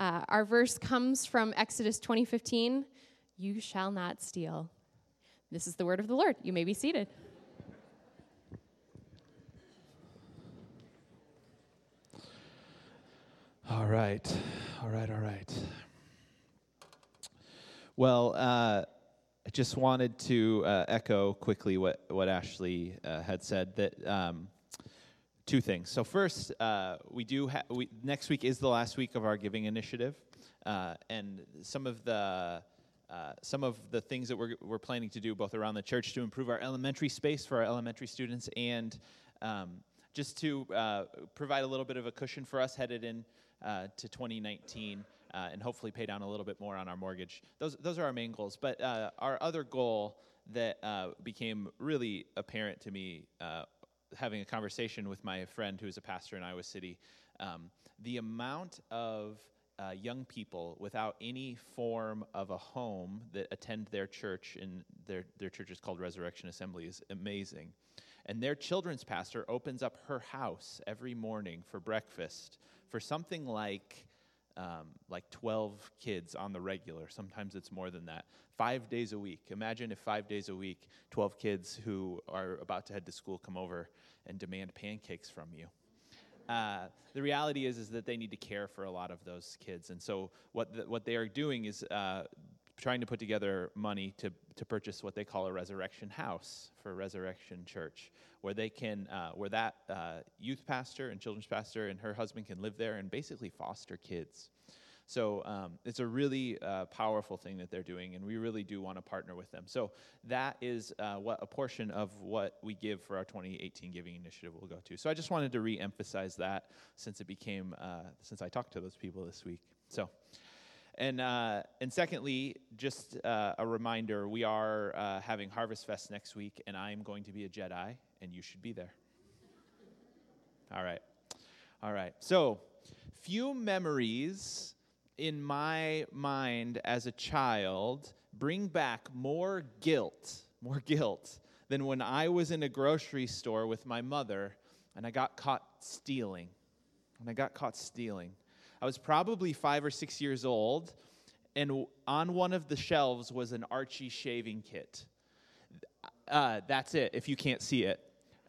Uh, our verse comes from Exodus 20:15. You shall not steal. This is the word of the Lord. You may be seated. All right, all right, all right. Well, uh, I just wanted to uh, echo quickly what, what Ashley uh, had said that um, two things. So, first, uh, we do ha- we, next week is the last week of our giving initiative, uh, and some of the uh, some of the things that we're, we're planning to do both around the church to improve our elementary space for our elementary students and um, just to provide a little bit of a cushion for us headed in uh, to 2019 uh, and hopefully pay down a little bit more on our mortgage. Those, those are our main goals. But uh, our other goal that uh, became really apparent to me uh, having a conversation with my friend who is a pastor in Iowa City um, the amount of uh, young people without any form of a home that attend their church, and their, their church is called Resurrection Assembly, is amazing. And their children's pastor opens up her house every morning for breakfast for something like um, like 12 kids on the regular. Sometimes it's more than that. Five days a week. Imagine if five days a week, 12 kids who are about to head to school come over and demand pancakes from you. Uh, the reality is, is that they need to care for a lot of those kids, and so what the, what they are doing is uh, trying to put together money to, to purchase what they call a resurrection house for Resurrection Church, where they can, uh, where that uh, youth pastor and children's pastor and her husband can live there and basically foster kids. So um, it's a really uh, powerful thing that they're doing, and we really do want to partner with them. So that is uh, what a portion of what we give for our 2018 Giving Initiative will go to. So I just wanted to re-emphasize that since it became uh, since I talked to those people this week. So. And, uh, and secondly, just uh, a reminder we are uh, having Harvest Fest next week, and I'm going to be a Jedi, and you should be there. All right. All right. So, few memories in my mind as a child bring back more guilt, more guilt than when I was in a grocery store with my mother and I got caught stealing. And I got caught stealing. I was probably five or six years old, and on one of the shelves was an Archie shaving kit. Uh, that's it, if you can't see it.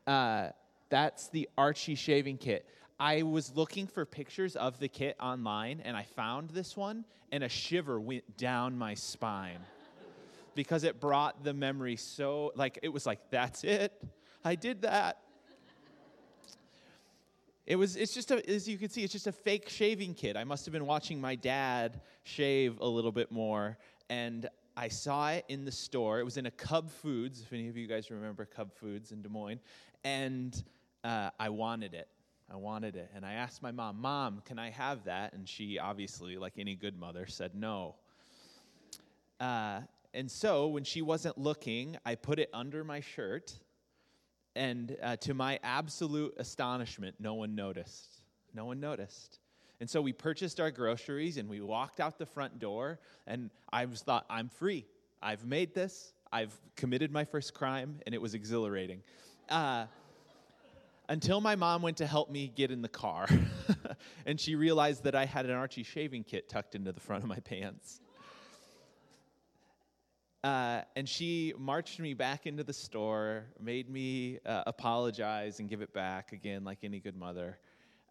Uh, that's the Archie shaving kit. I was looking for pictures of the kit online, and I found this one, and a shiver went down my spine because it brought the memory so, like, it was like, that's it. I did that. It was, it's just a, as you can see, it's just a fake shaving kit. I must have been watching my dad shave a little bit more, and I saw it in the store. It was in a Cub Foods, if any of you guys remember Cub Foods in Des Moines, and uh, I wanted it. I wanted it. And I asked my mom, Mom, can I have that? And she obviously, like any good mother, said no. Uh, and so when she wasn't looking, I put it under my shirt and uh, to my absolute astonishment, no one noticed. No one noticed. And so we purchased our groceries and we walked out the front door. And I was thought, I'm free. I've made this. I've committed my first crime, and it was exhilarating. Uh, until my mom went to help me get in the car, and she realized that I had an Archie shaving kit tucked into the front of my pants. Uh, and she marched me back into the store, made me uh, apologize and give it back again, like any good mother.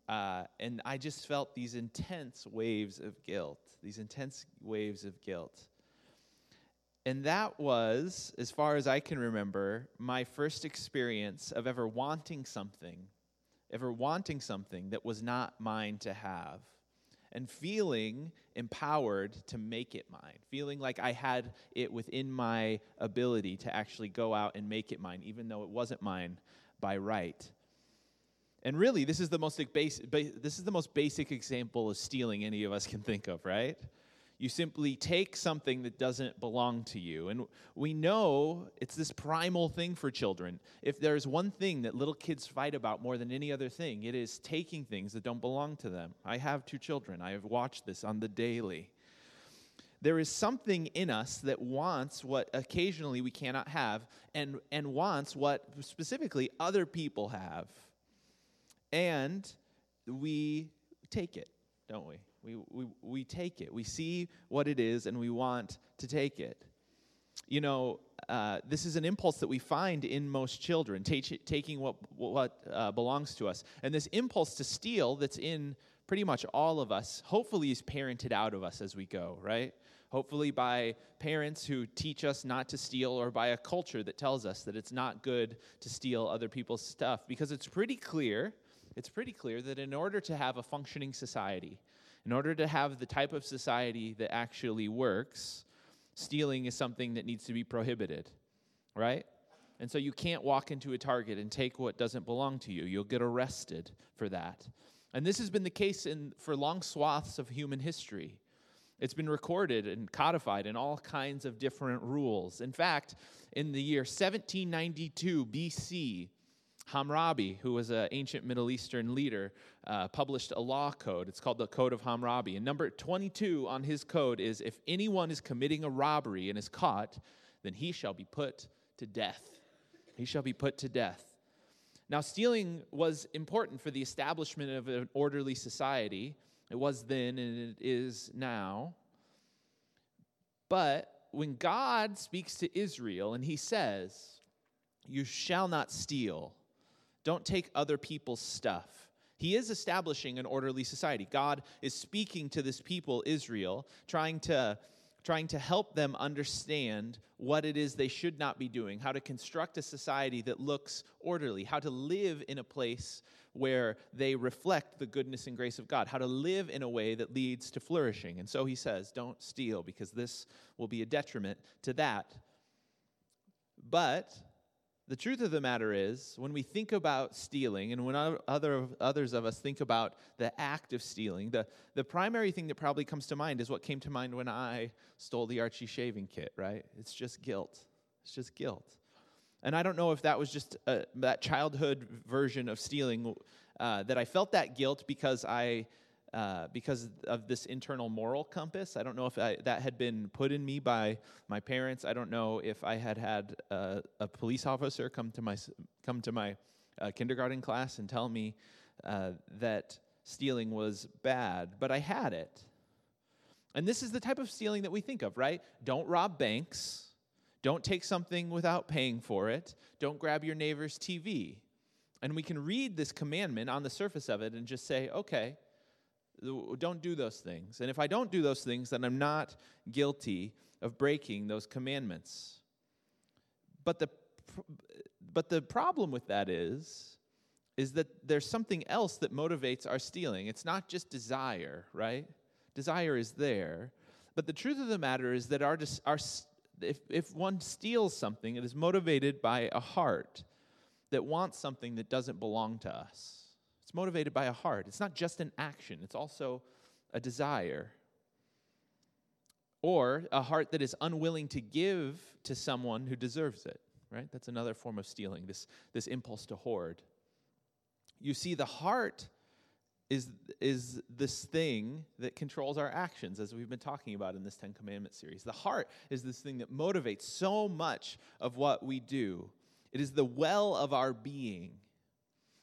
Uh, and I just felt these intense waves of guilt, these intense waves of guilt. And that was, as far as I can remember, my first experience of ever wanting something, ever wanting something that was not mine to have and feeling empowered to make it mine, feeling like I had it within my ability to actually go out and make it mine, even though it wasn't mine by right. And really, this is the most basic, this is the most basic example of stealing any of us can think of, right? You simply take something that doesn't belong to you. And we know it's this primal thing for children. If there's one thing that little kids fight about more than any other thing, it is taking things that don't belong to them. I have two children, I have watched this on the daily. There is something in us that wants what occasionally we cannot have, and, and wants what specifically other people have. And we take it, don't we? We, we, we take it. We see what it is and we want to take it. You know, uh, this is an impulse that we find in most children, t- taking what, what uh, belongs to us. And this impulse to steal that's in pretty much all of us, hopefully, is parented out of us as we go, right? Hopefully, by parents who teach us not to steal, or by a culture that tells us that it's not good to steal other people's stuff. Because it's pretty clear, it's pretty clear that in order to have a functioning society, in order to have the type of society that actually works, stealing is something that needs to be prohibited, right? And so you can't walk into a Target and take what doesn't belong to you. You'll get arrested for that. And this has been the case in, for long swaths of human history. It's been recorded and codified in all kinds of different rules. In fact, in the year 1792 BC, Hammurabi, who was an ancient Middle Eastern leader, uh, published a law code. It's called the Code of Hammurabi. And number 22 on his code is if anyone is committing a robbery and is caught, then he shall be put to death. He shall be put to death. Now, stealing was important for the establishment of an orderly society. It was then and it is now. But when God speaks to Israel and he says, You shall not steal, don't take other people's stuff. He is establishing an orderly society. God is speaking to this people, Israel, trying to trying to help them understand what it is they should not be doing, how to construct a society that looks orderly, how to live in a place where they reflect the goodness and grace of God, how to live in a way that leads to flourishing. And so he says, don't steal because this will be a detriment to that. But the truth of the matter is, when we think about stealing, and when other, others of us think about the act of stealing, the, the primary thing that probably comes to mind is what came to mind when I stole the Archie shaving kit, right? It's just guilt. It's just guilt. And I don't know if that was just a, that childhood version of stealing, uh, that I felt that guilt because I uh, because of this internal moral compass. I don't know if I, that had been put in me by my parents. I don't know if I had had a, a police officer come to my come to my uh, kindergarten class and tell me uh, that stealing was bad, but I had it. And this is the type of stealing that we think of, right? Don't rob banks. Don't take something without paying for it. Don't grab your neighbor's TV. And we can read this commandment on the surface of it and just say, okay, don't do those things. And if I don't do those things, then I'm not guilty of breaking those commandments. But the, but the problem with that is, is that there's something else that motivates our stealing. It's not just desire, right? Desire is there. But the truth of the matter is that our, our, if, if one steals something, it is motivated by a heart that wants something that doesn't belong to us. It's motivated by a heart. It's not just an action, it's also a desire. Or a heart that is unwilling to give to someone who deserves it, right? That's another form of stealing, this, this impulse to hoard. You see, the heart is, is this thing that controls our actions, as we've been talking about in this Ten Commandments series. The heart is this thing that motivates so much of what we do, it is the well of our being.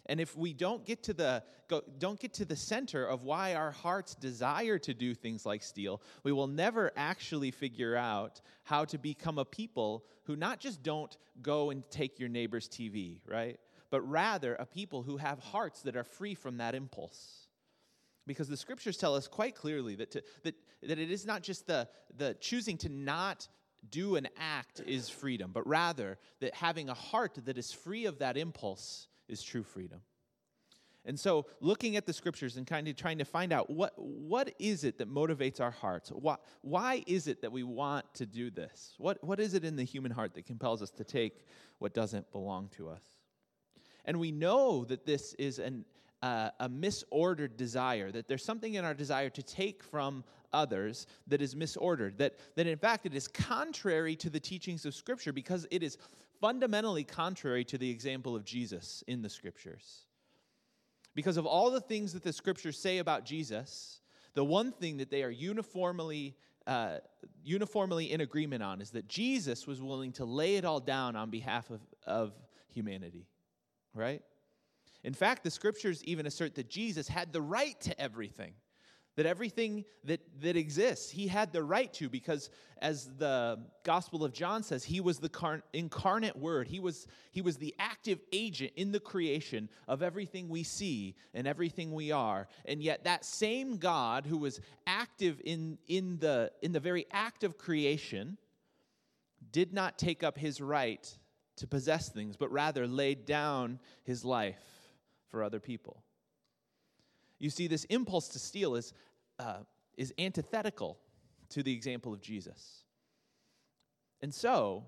And if we don't get to the go, don't get to the center of why our hearts desire to do things like steal, we will never actually figure out how to become a people who not just don't go and take your neighbor's TV, right? But rather a people who have hearts that are free from that impulse. Because the scriptures tell us quite clearly that, to, that, that it is not just the, the choosing to not do an act is freedom, but rather that having a heart that is free of that impulse is true freedom. And so, looking at the scriptures and kind of trying to find out what, what is it that motivates our hearts? Why, why is it that we want to do this? What, what is it in the human heart that compels us to take what doesn't belong to us? And we know that this is an, uh, a misordered desire, that there's something in our desire to take from others that is misordered, that, that in fact it is contrary to the teachings of Scripture because it is fundamentally contrary to the example of Jesus in the scriptures. Because of all the things that the scriptures say about Jesus, the one thing that they are uniformly uh, uniformly in agreement on is that Jesus was willing to lay it all down on behalf of, of humanity, right? In fact, the scriptures even assert that Jesus had the right to everything. That everything that, that exists, he had the right to, because as the Gospel of John says, he was the car- incarnate word. He was, he was the active agent in the creation of everything we see and everything we are. And yet, that same God who was active in, in, the, in the very act of creation did not take up his right to possess things, but rather laid down his life for other people. You see, this impulse to steal is, uh, is antithetical to the example of Jesus. And so,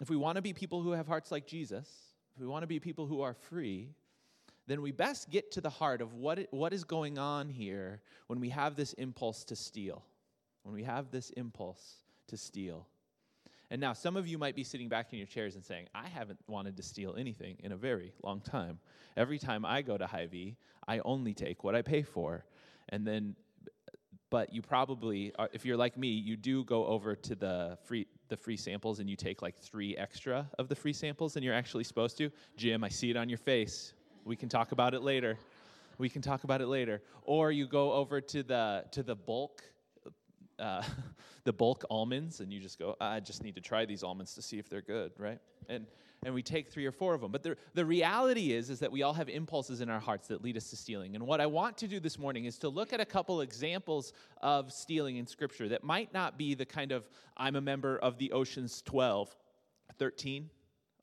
if we want to be people who have hearts like Jesus, if we want to be people who are free, then we best get to the heart of what, it, what is going on here when we have this impulse to steal. When we have this impulse to steal. And now, some of you might be sitting back in your chairs and saying, I haven't wanted to steal anything in a very long time. Every time I go to Hy-Vee, I only take what I pay for. And then, but you probably, if you're like me, you do go over to the free, the free samples and you take like three extra of the free samples than you're actually supposed to. Jim, I see it on your face. We can talk about it later. We can talk about it later. Or you go over to the to the bulk uh, the bulk almonds, and you just go, I just need to try these almonds to see if they're good, right? And and we take three or four of them. But the, the reality is, is that we all have impulses in our hearts that lead us to stealing. And what I want to do this morning is to look at a couple examples of stealing in Scripture that might not be the kind of, I'm a member of the Ocean's 12, 13,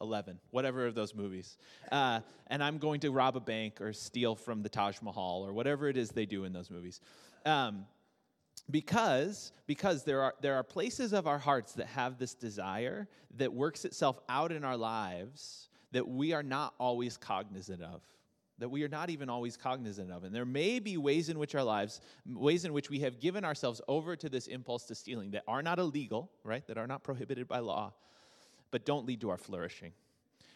11, whatever of those movies. Uh, and I'm going to rob a bank or steal from the Taj Mahal or whatever it is they do in those movies. Um, because because there are there are places of our hearts that have this desire that works itself out in our lives that we are not always cognizant of that we are not even always cognizant of. And there may be ways in which our lives ways in which we have given ourselves over to this impulse to stealing that are not illegal right? That are not prohibited by law but don't lead to our flourishing.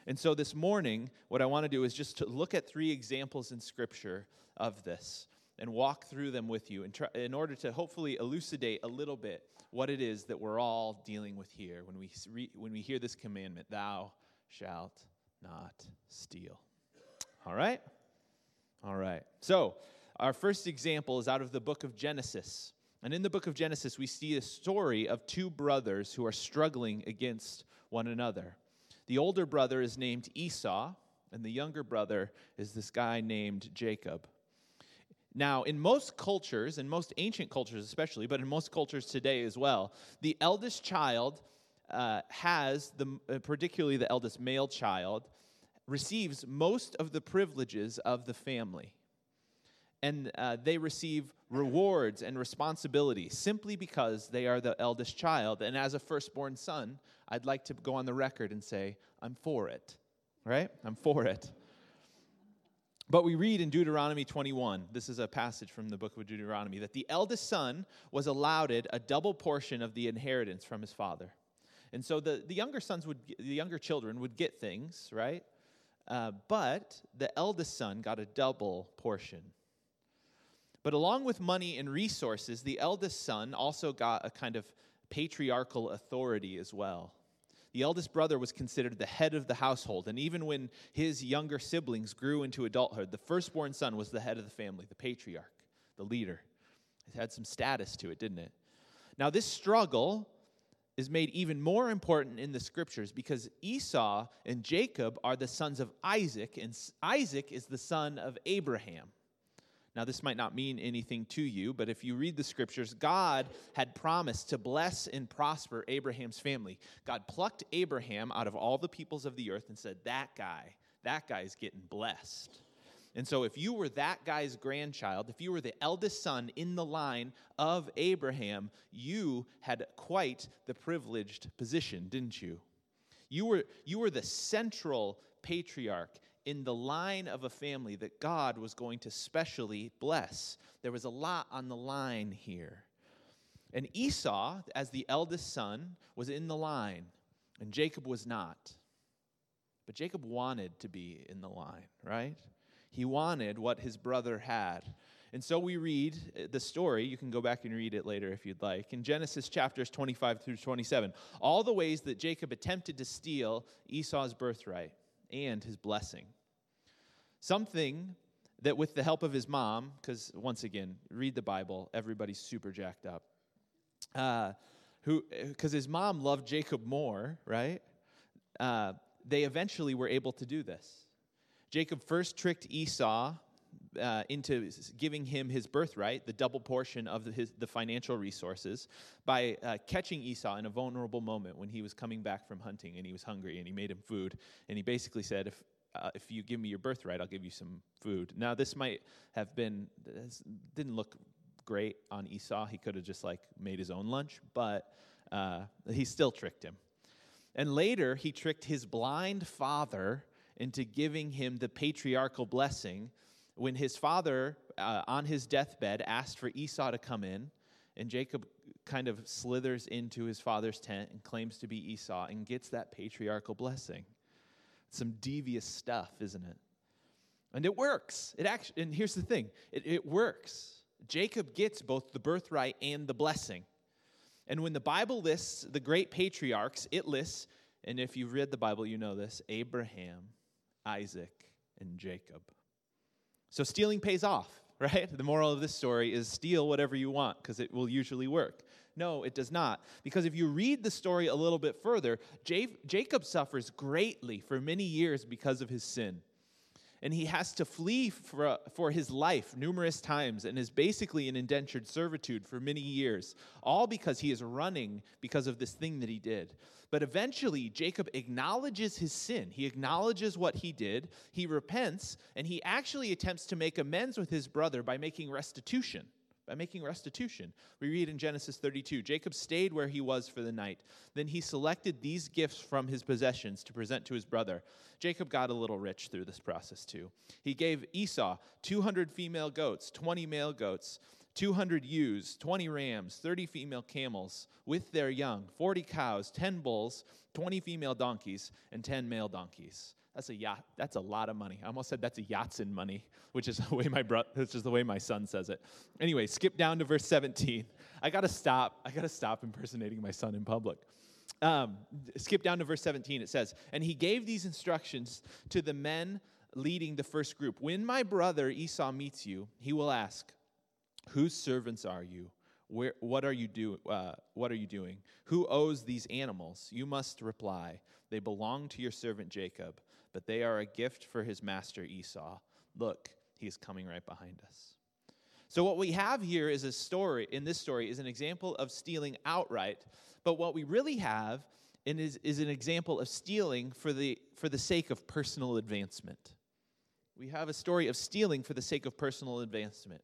And so this morning what i want to do is just to look at three examples in scripture of this and walk through them with you try, in order to hopefully elucidate a little bit what it is that we're all dealing with here when we, re, when we hear this commandment thou shalt not steal. All right? All right. So, our first example is out of the book of Genesis. And in the book of Genesis, we see a story of two brothers who are struggling against one another. The older brother is named Esau, and the younger brother is this guy named Jacob. Now, in most cultures, in most ancient cultures especially, but in most cultures today as well, the eldest child uh, has, the, uh, particularly the eldest male child, receives most of the privileges of the family. And uh, they receive rewards and responsibility simply because they are the eldest child. And as a firstborn son, I'd like to go on the record and say, I'm for it, right? I'm for it. But we read in Deuteronomy 21, this is a passage from the book of Deuteronomy, that the eldest son was allowed a double portion of the inheritance from his father. And so the, the younger sons would, the younger children would get things, right? Uh, but the eldest son got a double portion. But along with money and resources, the eldest son also got a kind of patriarchal authority as well. The eldest brother was considered the head of the household, and even when his younger siblings grew into adulthood, the firstborn son was the head of the family, the patriarch, the leader. It had some status to it, didn't it? Now, this struggle is made even more important in the scriptures because Esau and Jacob are the sons of Isaac, and Isaac is the son of Abraham. Now, this might not mean anything to you, but if you read the scriptures, God had promised to bless and prosper Abraham's family. God plucked Abraham out of all the peoples of the earth and said, That guy, that guy's getting blessed. And so, if you were that guy's grandchild, if you were the eldest son in the line of Abraham, you had quite the privileged position, didn't you? You were, you were the central patriarch in the line of a family that God was going to specially bless. There was a lot on the line here. And Esau, as the eldest son, was in the line, and Jacob was not. But Jacob wanted to be in the line, right? He wanted what his brother had. And so we read uh, the story. You can go back and read it later if you'd like. In Genesis chapters 25 through 27, all the ways that Jacob attempted to steal Esau's birthright and his blessing. Something that with the help of his mom, because once again, read the Bible, everybody's super jacked up. Uh, who, because his mom loved Jacob more, right? Uh, they eventually were able to do this. Jacob first tricked Esau uh, into giving him his birthright, the double portion of the, his, the financial resources, by uh, catching Esau in a vulnerable moment when he was coming back from hunting and he was hungry and he made him food. And he basically said, If, uh, if you give me your birthright, I'll give you some food. Now, this might have been, didn't look great on Esau. He could have just like made his own lunch, but uh, he still tricked him. And later, he tricked his blind father into giving him the patriarchal blessing when his father, uh, on his deathbed, asked for Esau to come in. And Jacob kind of slithers into his father's tent and claims to be Esau and gets that patriarchal blessing. Some devious stuff, isn't it? And it works. It actually, and here's the thing it, it works. Jacob gets both the birthright and the blessing. And when the Bible lists the great patriarchs, it lists, and if you've read the Bible, you know this Abraham, Isaac, and Jacob. So stealing pays off, right? The moral of this story is steal whatever you want because it will usually work. No, it does not. Because if you read the story a little bit further, Jacob suffers greatly for many years because of his sin and he has to flee for, for his life numerous times and is basically in indentured servitude for many years, all because he is running because of this thing that he did. But eventually, Jacob acknowledges his sin. He acknowledges what he did, he repents, and he actually attempts to make amends with his brother by making restitution by making restitution. We read in Genesis 32 Jacob stayed where he was for the night. Then he selected these gifts from his possessions to present to his brother. Jacob got a little rich through this process too. He gave Esau 200 female goats, 20 male goats, 200 ewes, 20 rams, 30 female camels with their young, 40 cows, 10 bulls, 20 female donkeys, and 10 male donkeys. That's a yacht. That's a lot of money. I almost said that's a Yatsen money, which is the way my bro- which is the way my son says it. Anyway, skip down to verse 17. I gotta stop. I gotta stop impersonating my son in public. Um, skip down to verse 17. It says, "And he gave these instructions to the men leading the first group. When my brother Esau meets you, he will ask, "Whose servants are you?" Where, what are you do, uh, What are you doing? Who owes these animals? You must reply, They belong to your servant Jacob but they are a gift for his master Esau. Look, he is coming right behind us. So, what we have here is a story, in this story, is an example of stealing outright, but what we really have is, is an example of stealing for the, for the sake of personal advancement. We have a story of stealing for the sake of personal advancement.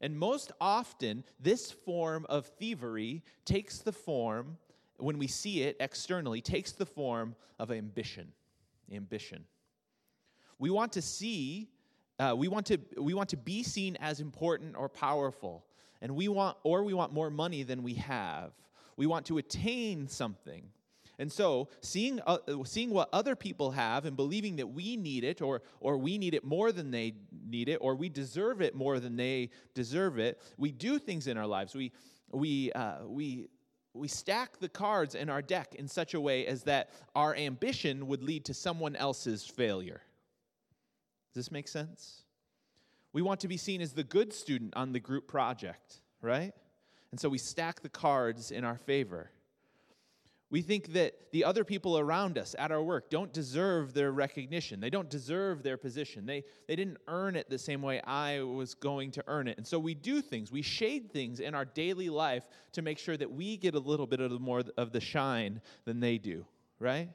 And most often, this form of thievery takes the form, when we see it externally, takes the form of ambition ambition. We want to see, uh, we, want to, we want to be seen as important or powerful, and we want, or we want more money than we have. We want to attain something. And so, seeing, uh, seeing what other people have and believing that we need it, or, or we need it more than they need it, or we deserve it more than they deserve it, we do things in our lives. We, we, uh, we we stack the cards in our deck in such a way as that our ambition would lead to someone else's failure. Does this make sense? We want to be seen as the good student on the group project, right? And so we stack the cards in our favor. We think that the other people around us at our work don't deserve their recognition. They don't deserve their position. They, they didn't earn it the same way I was going to earn it. And so we do things, we shade things in our daily life to make sure that we get a little bit of the more of the shine than they do, right?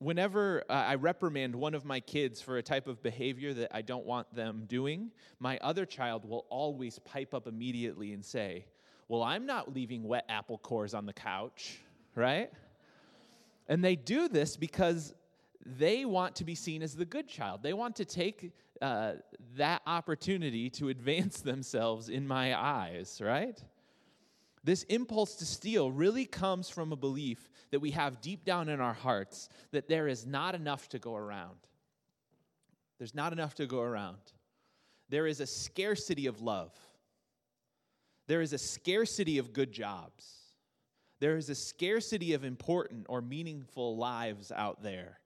Whenever uh, I reprimand one of my kids for a type of behavior that I don't want them doing, my other child will always pipe up immediately and say, well, I'm not leaving wet apple cores on the couch, right? And they do this because they want to be seen as the good child. They want to take uh, that opportunity to advance themselves in my eyes, right? This impulse to steal really comes from a belief that we have deep down in our hearts that there is not enough to go around. There's not enough to go around. There is a scarcity of love. There is a scarcity of good jobs. There is a scarcity of important or meaningful lives out there.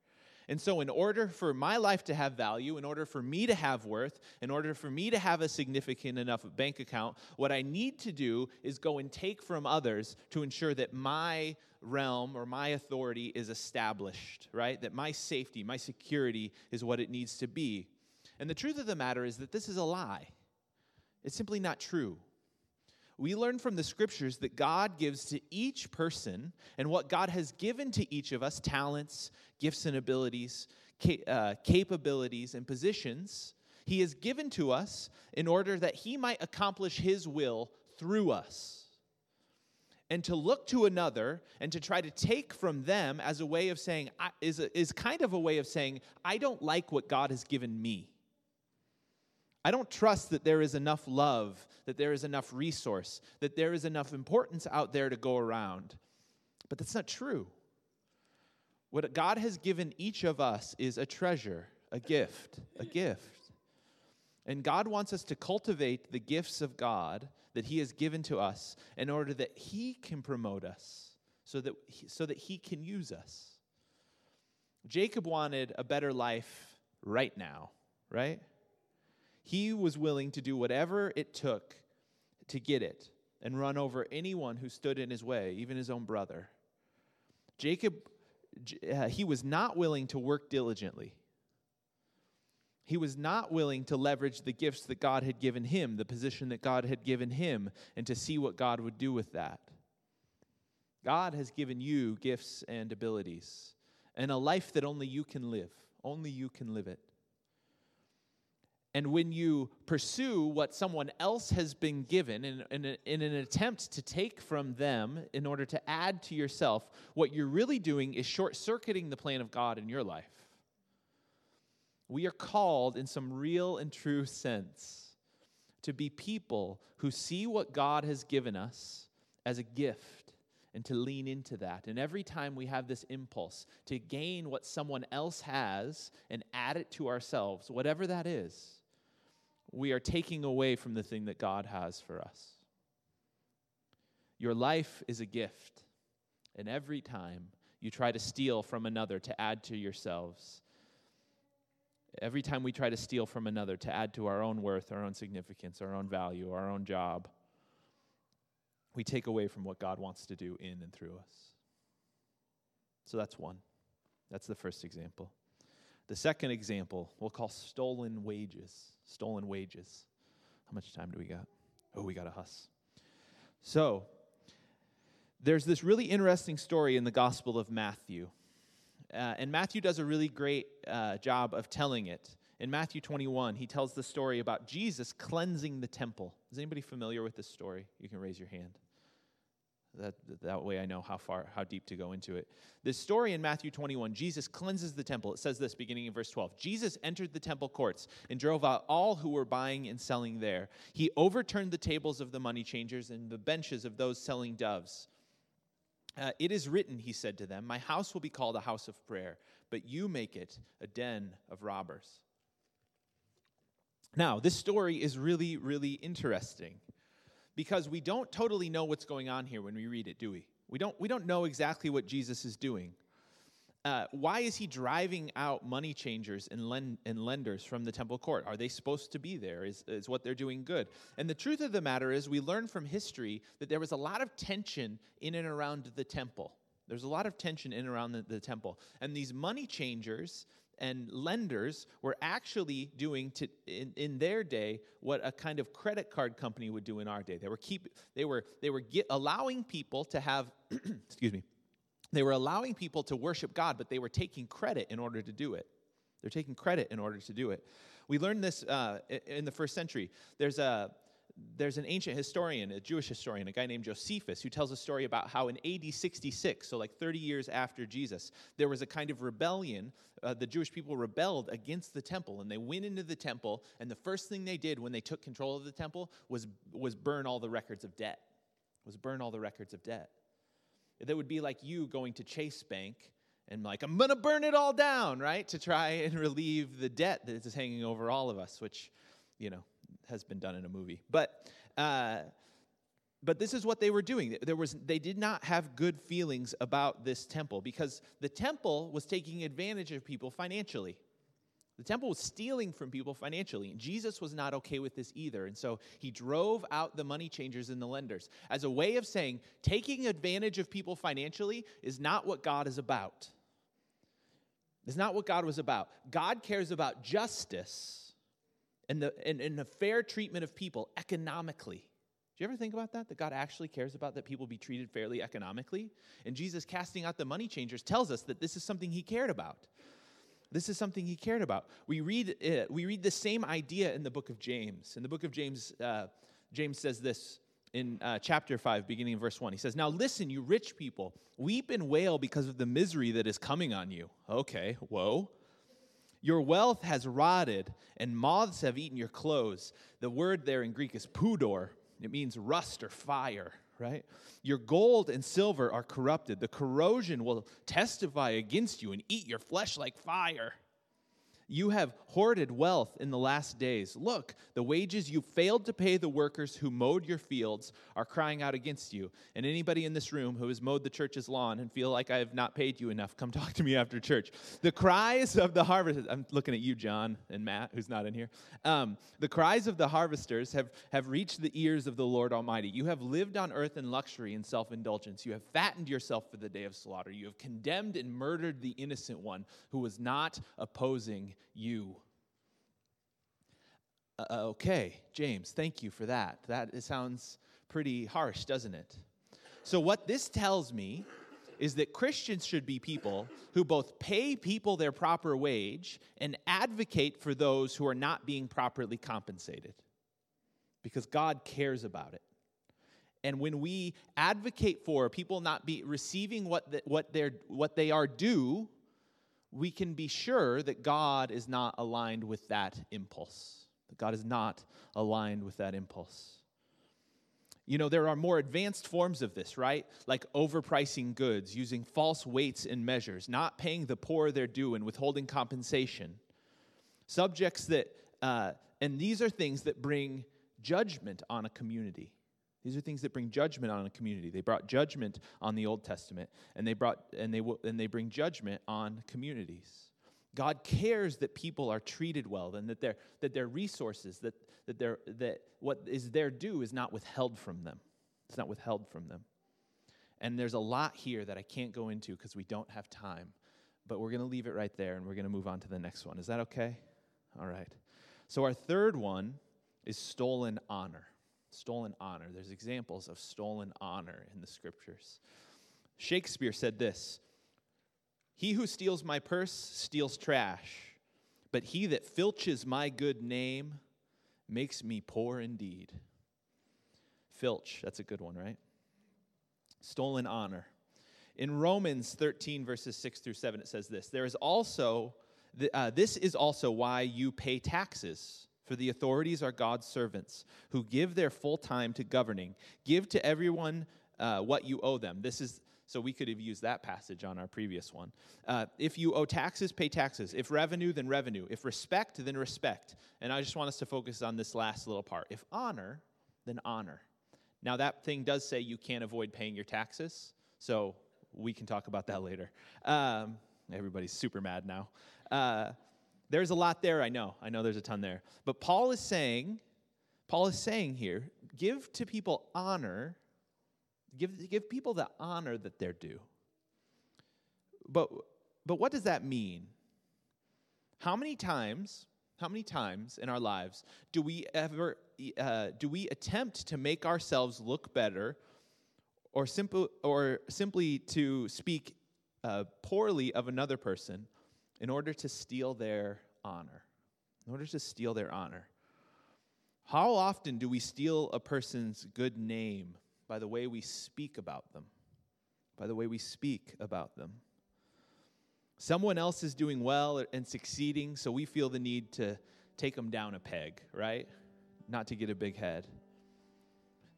And so, in order for my life to have value, in order for me to have worth, in order for me to have a significant enough bank account, what I need to do is go and take from others to ensure that my realm or my authority is established, right? That my safety, my security is what it needs to be. And the truth of the matter is that this is a lie. It's simply not true. We learn from the scriptures that God gives to each person, and what God has given to each of us talents, gifts, and abilities, uh, capabilities, and positions He has given to us in order that He might accomplish His will through us. And to look to another and to try to take from them as a way of saying is, a, is kind of a way of saying i don't like what god has given me i don't trust that there is enough love that there is enough resource that there is enough importance out there to go around but that's not true what god has given each of us is a treasure a gift a gift and God wants us to cultivate the gifts of God that He has given to us in order that He can promote us, so that He, so that he can use us. Jacob wanted a better life right now, right? He was willing to do whatever it took to get it and run over anyone who stood in his way, even his own brother. Jacob, uh, he was not willing to work diligently. He was not willing to leverage the gifts that God had given him, the position that God had given him, and to see what God would do with that. God has given you gifts and abilities and a life that only you can live. Only you can live it. And when you pursue what someone else has been given in, in, in, an attempt to take from them in order to add to yourself, what you're really doing is short circuiting the plan of God in your life we are called in some real and true sense to be people who see what God has given us as a gift and to lean into that. And every time we have this impulse to gain what someone else has and add it to ourselves, whatever that is, we are taking away from the thing that God has for us. Your life is a gift. And every time you try to steal from another to add to yourselves, Every time we try to steal from another to add to our own worth, our own significance, our own value, our own job, we take away from what God wants to do in and through us. So that's one. That's the first example. The second example we'll call stolen wages. Stolen wages. How much time do we got? Oh, we got a huss. So, there's this really interesting story in the Gospel of Matthew. Uh, and Matthew does a really great uh, job of telling it. In Matthew 21, he tells the story about Jesus cleansing the temple. Is anybody familiar with this story? You can raise your hand. That, that way I know how far, how deep to go into it. This story in Matthew 21, Jesus cleanses the temple. It says this beginning in verse 12. Jesus entered the temple courts and drove out all who were buying and selling there. He overturned the tables of the money changers and the benches of those selling doves. Uh, it is written, he said to them, My house will be called a house of prayer, but you make it a den of robbers. Now, this story is really, really interesting because we don't totally know what's going on here when we read it, do we? We don't, we don't know exactly what Jesus is doing. Uh, why is he driving out money changers and, lend, and lenders from the temple court? Are they supposed to be there? Is, is what they're doing good? And the truth of the matter is, we learn from history that there was a lot of tension in and around the temple. There's a lot of tension in and around the, the temple. And these money changers and lenders were actually doing to, in, in their day what a kind of credit card company would do in our day. They were keep they were they were get, allowing people to have excuse me they were allowing people to worship God, but they were taking credit in order to do it. They're taking credit in order to do it. We learned this uh, in the first century. There's a there's an ancient historian, a Jewish historian, a guy named Josephus, who tells a story about how in AD 66, so like 30 years after Jesus, there was a kind of rebellion. Uh, the Jewish people rebelled against the temple, and they went into the temple, and the first thing they did when they took control of the temple was, was burn all the records of debt. Was burn all the records of debt that would be like you going to Chase Bank and like, I'm to burn it all down, right? To try and relieve the debt that is hanging over all of us, which, you know, has been done in a movie. But uh, but this is what they were doing. There was, they did not have good feelings about this temple because the temple was taking advantage of people financially. The temple was stealing from people financially, and Jesus was not okay with this either. And so he drove out the money changers and the lenders as a way of saying taking advantage of people financially is not what God is about. It's not what God was about. God cares about justice and the, and, and the fair treatment of people economically. Do you ever think about that? That God actually cares about that people be treated fairly economically? And Jesus casting out the money changers tells us that this is something he cared about. This is something he cared about. We read it, we read the same idea in the book of James. In the book of James, uh, James says this in uh, chapter 5, beginning in verse 1. He says, Now listen, you rich people, weep and wail because of the misery that is coming on you. Okay, whoa. Your wealth has rotted, and moths have eaten your clothes. The word there in Greek is pudor, it means rust or fire, right? Your gold and silver are corrupted. The corrosion will testify against you and eat your flesh like fire. You have hoarded wealth in the last days. Look, the wages you failed to pay the workers who mowed your fields are crying out against you. And anybody in this room who has mowed the church's lawn and feel like I have not paid you enough, come talk to me after church. The cries of the harvest, I'm looking at you, John and Matt, who's not in here. Um, the cries of the harvesters have, have reached the ears of the Lord Almighty. You have lived on earth in luxury and self indulgence. You have fattened yourself for the day of slaughter. You have condemned and murdered the innocent one who was not opposing you. Uh, uh, okay, James, thank you for that. That sounds pretty harsh, doesn't it? So, what this tells me is that Christians should be people who both pay people their proper wage and advocate for those who are not being properly compensated because God cares about it. And when we advocate for people not be receiving what, the, what, they're, what they are due, we can be sure that God is not aligned with that impulse. That God is not aligned with that impulse. You know, there are more advanced forms of this, right? Like overpricing goods, using false weights and measures, not paying the poor their due, and withholding compensation. Subjects that, uh, and these are things that bring judgment on a community. These are things that bring judgment on a community. They brought judgment on the Old Testament, and they brought and they and they bring judgment on communities. God cares that people are treated well and that their that their resources that that their that what is their due is not withheld from them. It's not withheld from them. And there's a lot here that I can't go into because we don't have time. But we're going to leave it right there and we're going to move on to the next one. Is that okay? All right. So our third one is stolen honor stolen honor. There's examples of stolen honor in the scriptures. Shakespeare said this He who steals my purse steals trash, but he that filches my good name makes me poor indeed. Filch, that's a good one, right? Stolen honor. In Romans 13, verses 6 through 7, it says this There is also, uh, this is also why you pay taxes for the authorities are God's servants who give their full time to governing. Give to everyone uh, what you owe them. This is so we could have used that passage on our previous one. Uh, if you owe taxes, pay taxes. If revenue, then revenue. If respect, then respect. And I just want us to focus on this last little part. If honor, then honor. Now, that thing does say you can't avoid paying your taxes, so we can talk about that later. Um, everybody's super mad now. Uh, there's a lot there, I know. I know there's a ton there. But Paul is saying, Paul is saying here, give to people honor, give, give people the honor that they're due. But, but what does that mean? How many times, how many times in our lives do we ever, uh, do we attempt to make ourselves look better or, simple, or simply to speak uh, poorly of another person in order to steal their honor. In order to steal their honor. How often do we steal a person's good name by the way we speak about them? By the way we speak about them. Someone else is doing well and succeeding, so we feel the need to take them down a peg, right? Not to get a big head.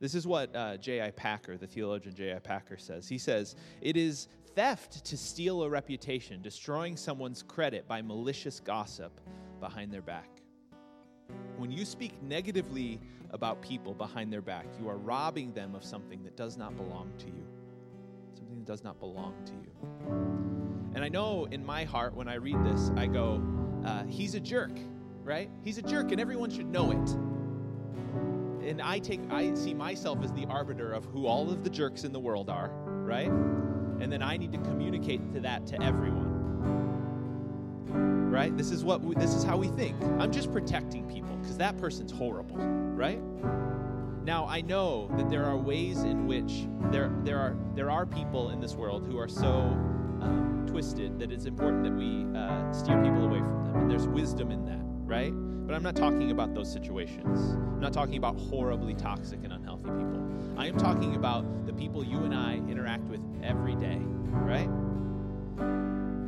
This is what uh, J.I. Packer, the theologian J.I. Packer, says. He says, It is theft to steal a reputation, destroying someone's credit by malicious gossip behind their back. When you speak negatively about people behind their back, you are robbing them of something that does not belong to you. Something that does not belong to you. And I know in my heart, when I read this, I go, uh, he's a jerk, right? He's a jerk, and everyone should know it. And I take, I see myself as the arbiter of who all of the jerks in the world are, right? And then I need to communicate to that to everyone right? This is what we, this is how we think. I'm just protecting people because that person's horrible, right? Now I know that there are ways in which there there are there are people in this world who are so um, twisted that it's important that we uh, steer people away from them, and there's wisdom in that, right? But I'm not talking about those situations. I'm not talking about horribly toxic and people. I am talking about the people you and I interact with every day, right?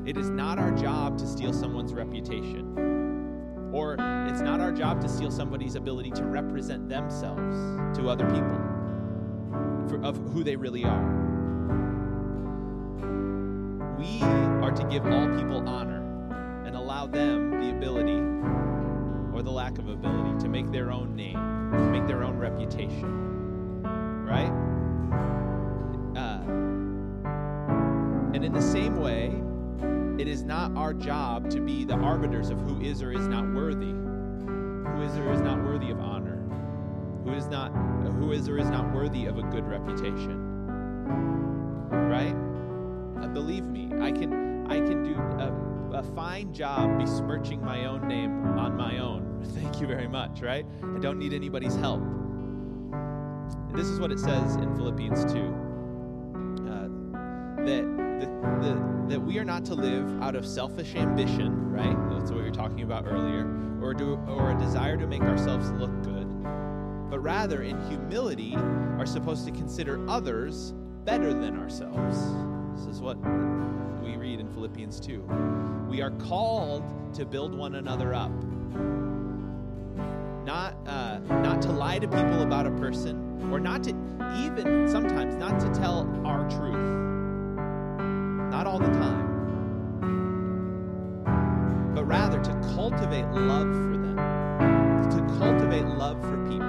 It is not our job to steal someone's reputation. Or it's not our job to steal somebody's ability to represent themselves to other people for, of who they really are. We are to give all people honor and allow them the ability or the lack of ability to make their own name, to make their own reputation. Right? Uh, and in the same way, it is not our job to be the arbiters of who is or is not worthy, who is or is not worthy of honor, who is not who is or is not worthy of a good reputation. Right? Uh, believe me, I can I can do a, a fine job besmirching my own name on my own. Thank you very much, right? I don't need anybody's help. This is what it says in Philippians 2 uh, that the, the that we are not to live out of selfish ambition, right? That's what we were talking about earlier, or do or a desire to make ourselves look good, but rather in humility are supposed to consider others better than ourselves. This is what we read in Philippians 2. We are called to build one another up. Not, uh, not to lie to people about a person, or not to even sometimes not to tell our truth not all the time, but rather to cultivate love for them, to cultivate love for people.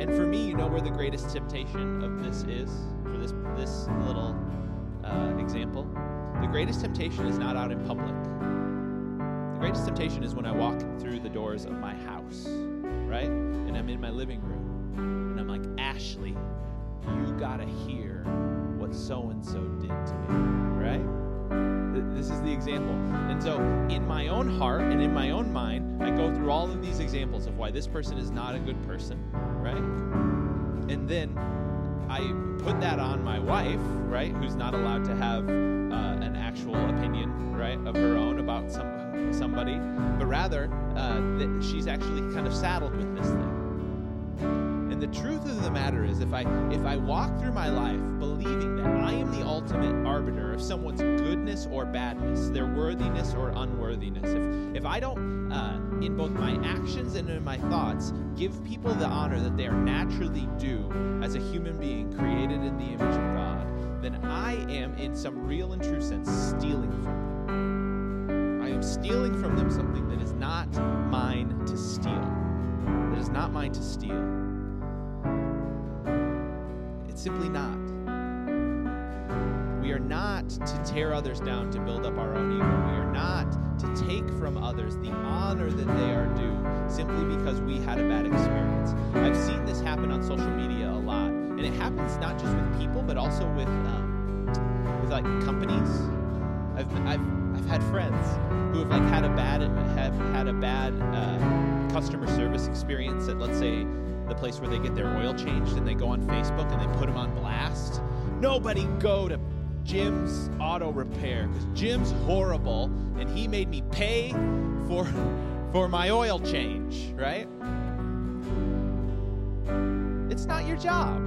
And for me, you know where the greatest temptation of this is for this this little uh, example. The greatest temptation is not out in public. The greatest temptation is when I walk through the doors of my house, right? And I'm in my living room, and I'm like, Ashley, you gotta hear what so and so did to me, right? This is the example. And so, in my own heart and in my own mind, I go through all of these examples of why this person is not a good person, right? And then I put that on my wife, right, who's not allowed to have uh, an actual opinion, right, of her own about some somebody, but rather uh, that she's actually kind of saddled with this thing the truth of the matter is if I if I walk through my life believing that I am the ultimate arbiter of someone's goodness or badness, their worthiness or unworthiness, if if I don't uh, in both my actions and in my thoughts give people the honor that they are naturally due as a human being created in the image of God, then I am in some real and true sense stealing from them. I am stealing from them something that is not mine to steal. That is not mine to steal. Simply not. We are not to tear others down to build up our own ego. We are not to take from others the honor that they are due simply because we had a bad experience. I've seen this happen on social media a lot, and it happens not just with people, but also with um, with like companies. I've, I've I've had friends who have like had a bad have had a bad uh, customer service experience at let's say the place where they get their oil changed, and they go on Facebook and they put them on blast. Nobody go to Jim's auto repair because Jim's horrible and he made me pay for for my oil change, right? It's not your job.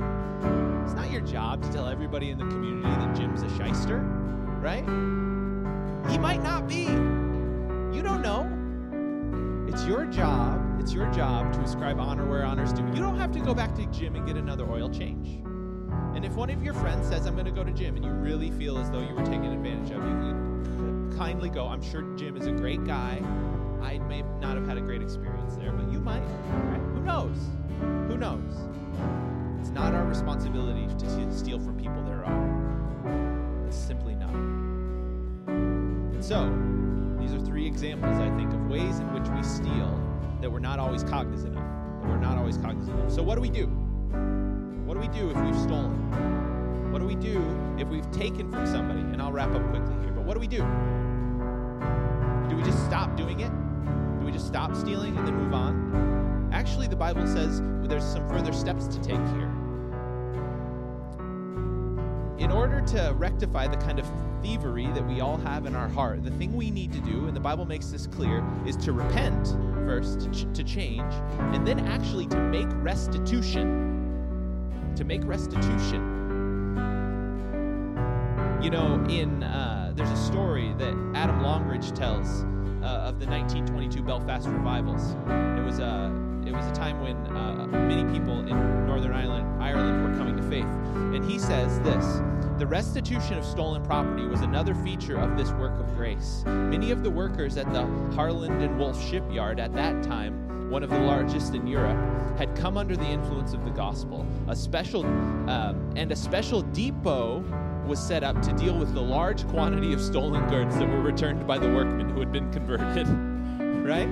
It's not your job to tell everybody in the community that Jim's a shyster, right? He might not be. You don't know. It's your job it's your job to ascribe honor where honor's due. You don't have to go back to Jim and get another oil change. And if one of your friends says, I'm going to go to Jim, and you really feel as though you were taken advantage of, you kindly go. I'm sure Jim is a great guy. I may not have had a great experience there, but you might. Right? Who knows? Who knows? It's not our responsibility to steal from people there are. It's simply not. And so, these are three examples, I think, of ways in which we steal that we're not always cognizant of. That we're not always cognizant of. So, what do we do? What do we do if we've stolen? What do we do if we've taken from somebody? And I'll wrap up quickly here, but what do we do? Do we just stop doing it? Do we just stop stealing and then move on? Actually, the Bible says there's some further steps to take here. In order to rectify the kind of thievery that we all have in our heart, the thing we need to do, and the Bible makes this clear, is to repent first, to, ch- to change, and then actually to make restitution. To make restitution. You know, in uh, there's a story that Adam Longridge tells uh, of the 1922 Belfast revivals. It was a uh, it was a time when many people in Northern Ireland, Ireland were coming to faith. And he says this The restitution of stolen property was another feature of this work of grace. Many of the workers at the Harland and Wolff shipyard at that time, one of the largest in Europe, had come under the influence of the gospel. A special uh, and a special depot was set up to deal with the large quantity of stolen goods that were returned by the workmen who had been converted. right?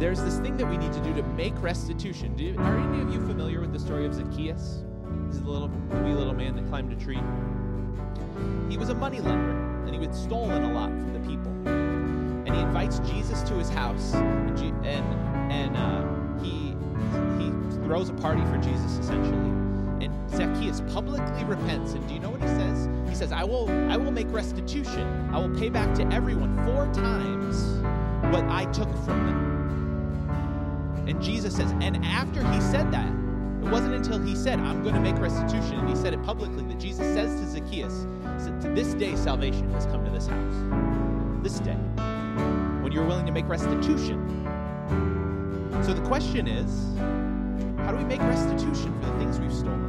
There's this thing that we need to do to make restitution. Do, are any of you familiar with the story of Zacchaeus? He's the little, the wee little man that climbed a tree. He was a money lender, and he had stolen a lot from the people. And he invites Jesus to his house, and and, and uh, he he throws a party for Jesus essentially. And Zacchaeus publicly repents. And do you know what he says? He says, "I will I will make restitution. I will pay back to everyone four times what I took from them." And Jesus says, and after he said that, it wasn't until he said, I'm going to make restitution, and he said it publicly, that Jesus says to Zacchaeus, To this day salvation has come to this house. This day. When you're willing to make restitution. So the question is, how do we make restitution for the things we've stolen?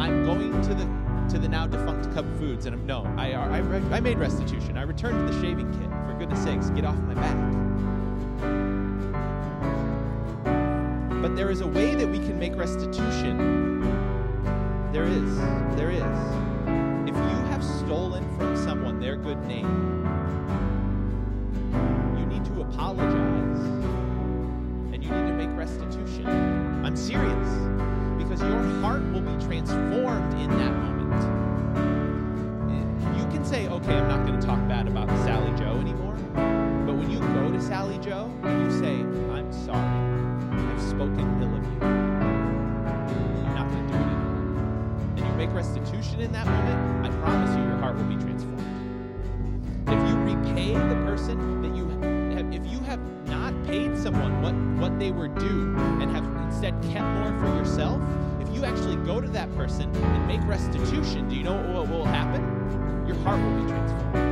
I'm going to the to the now defunct Cub Foods, and I'm no, I, I, I made restitution. I returned the shaving kit. For goodness sakes, get off my back. There is a way that we can make restitution. There is. There is. If you have stolen from someone their good name, you need to apologize and you need to make restitution. I'm serious. Because your heart will be transformed in that moment. You can say, okay, I'm not going to talk bad about Sally Joe anymore. But when you go to Sally Joe and you say, I'm sorry spoken ill of you. I'm not going to do it anymore. And you make restitution in that moment, I promise you, your heart will be transformed. If you repay the person that you have, if you have not paid someone what, what they were due and have instead kept more for yourself, if you actually go to that person and make restitution, do you know what will happen? Your heart will be transformed.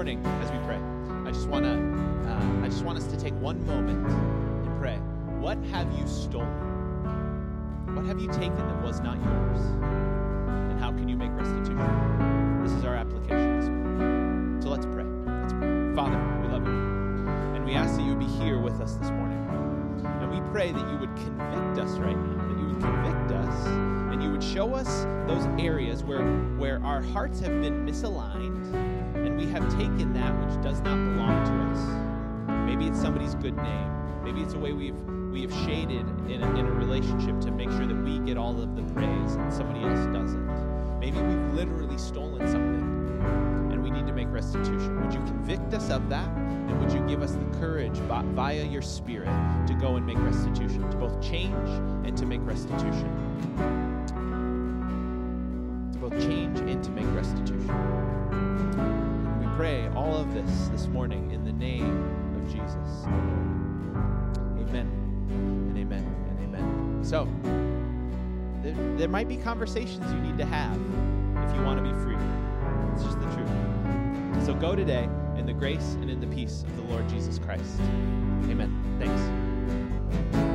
Morning, as we pray, I just want to, uh, I just want us to take one moment and pray. What have you stolen? What have you taken that was not yours? And how can you make restitution? This is our application this morning. So let's pray. Let's pray. Father, we love you. And we ask that you would be here with us this morning. And we pray that you would convict us right now that you would convict us and you would show us those areas where, where our hearts have been misaligned we have taken that which does not belong to us. Maybe it's somebody's good name. Maybe it's a way we've we have shaded in a, in a relationship to make sure that we get all of the praise and somebody else doesn't. Maybe we've literally stolen something and we need to make restitution. Would you convict us of that? And would you give us the courage via your Spirit to go and make restitution, to both change and to make restitution? To both change and to make restitution. Pray all of this this morning in the name of Jesus. Amen and amen and amen. So, there, there might be conversations you need to have if you want to be free. It's just the truth. So go today in the grace and in the peace of the Lord Jesus Christ. Amen. Thanks.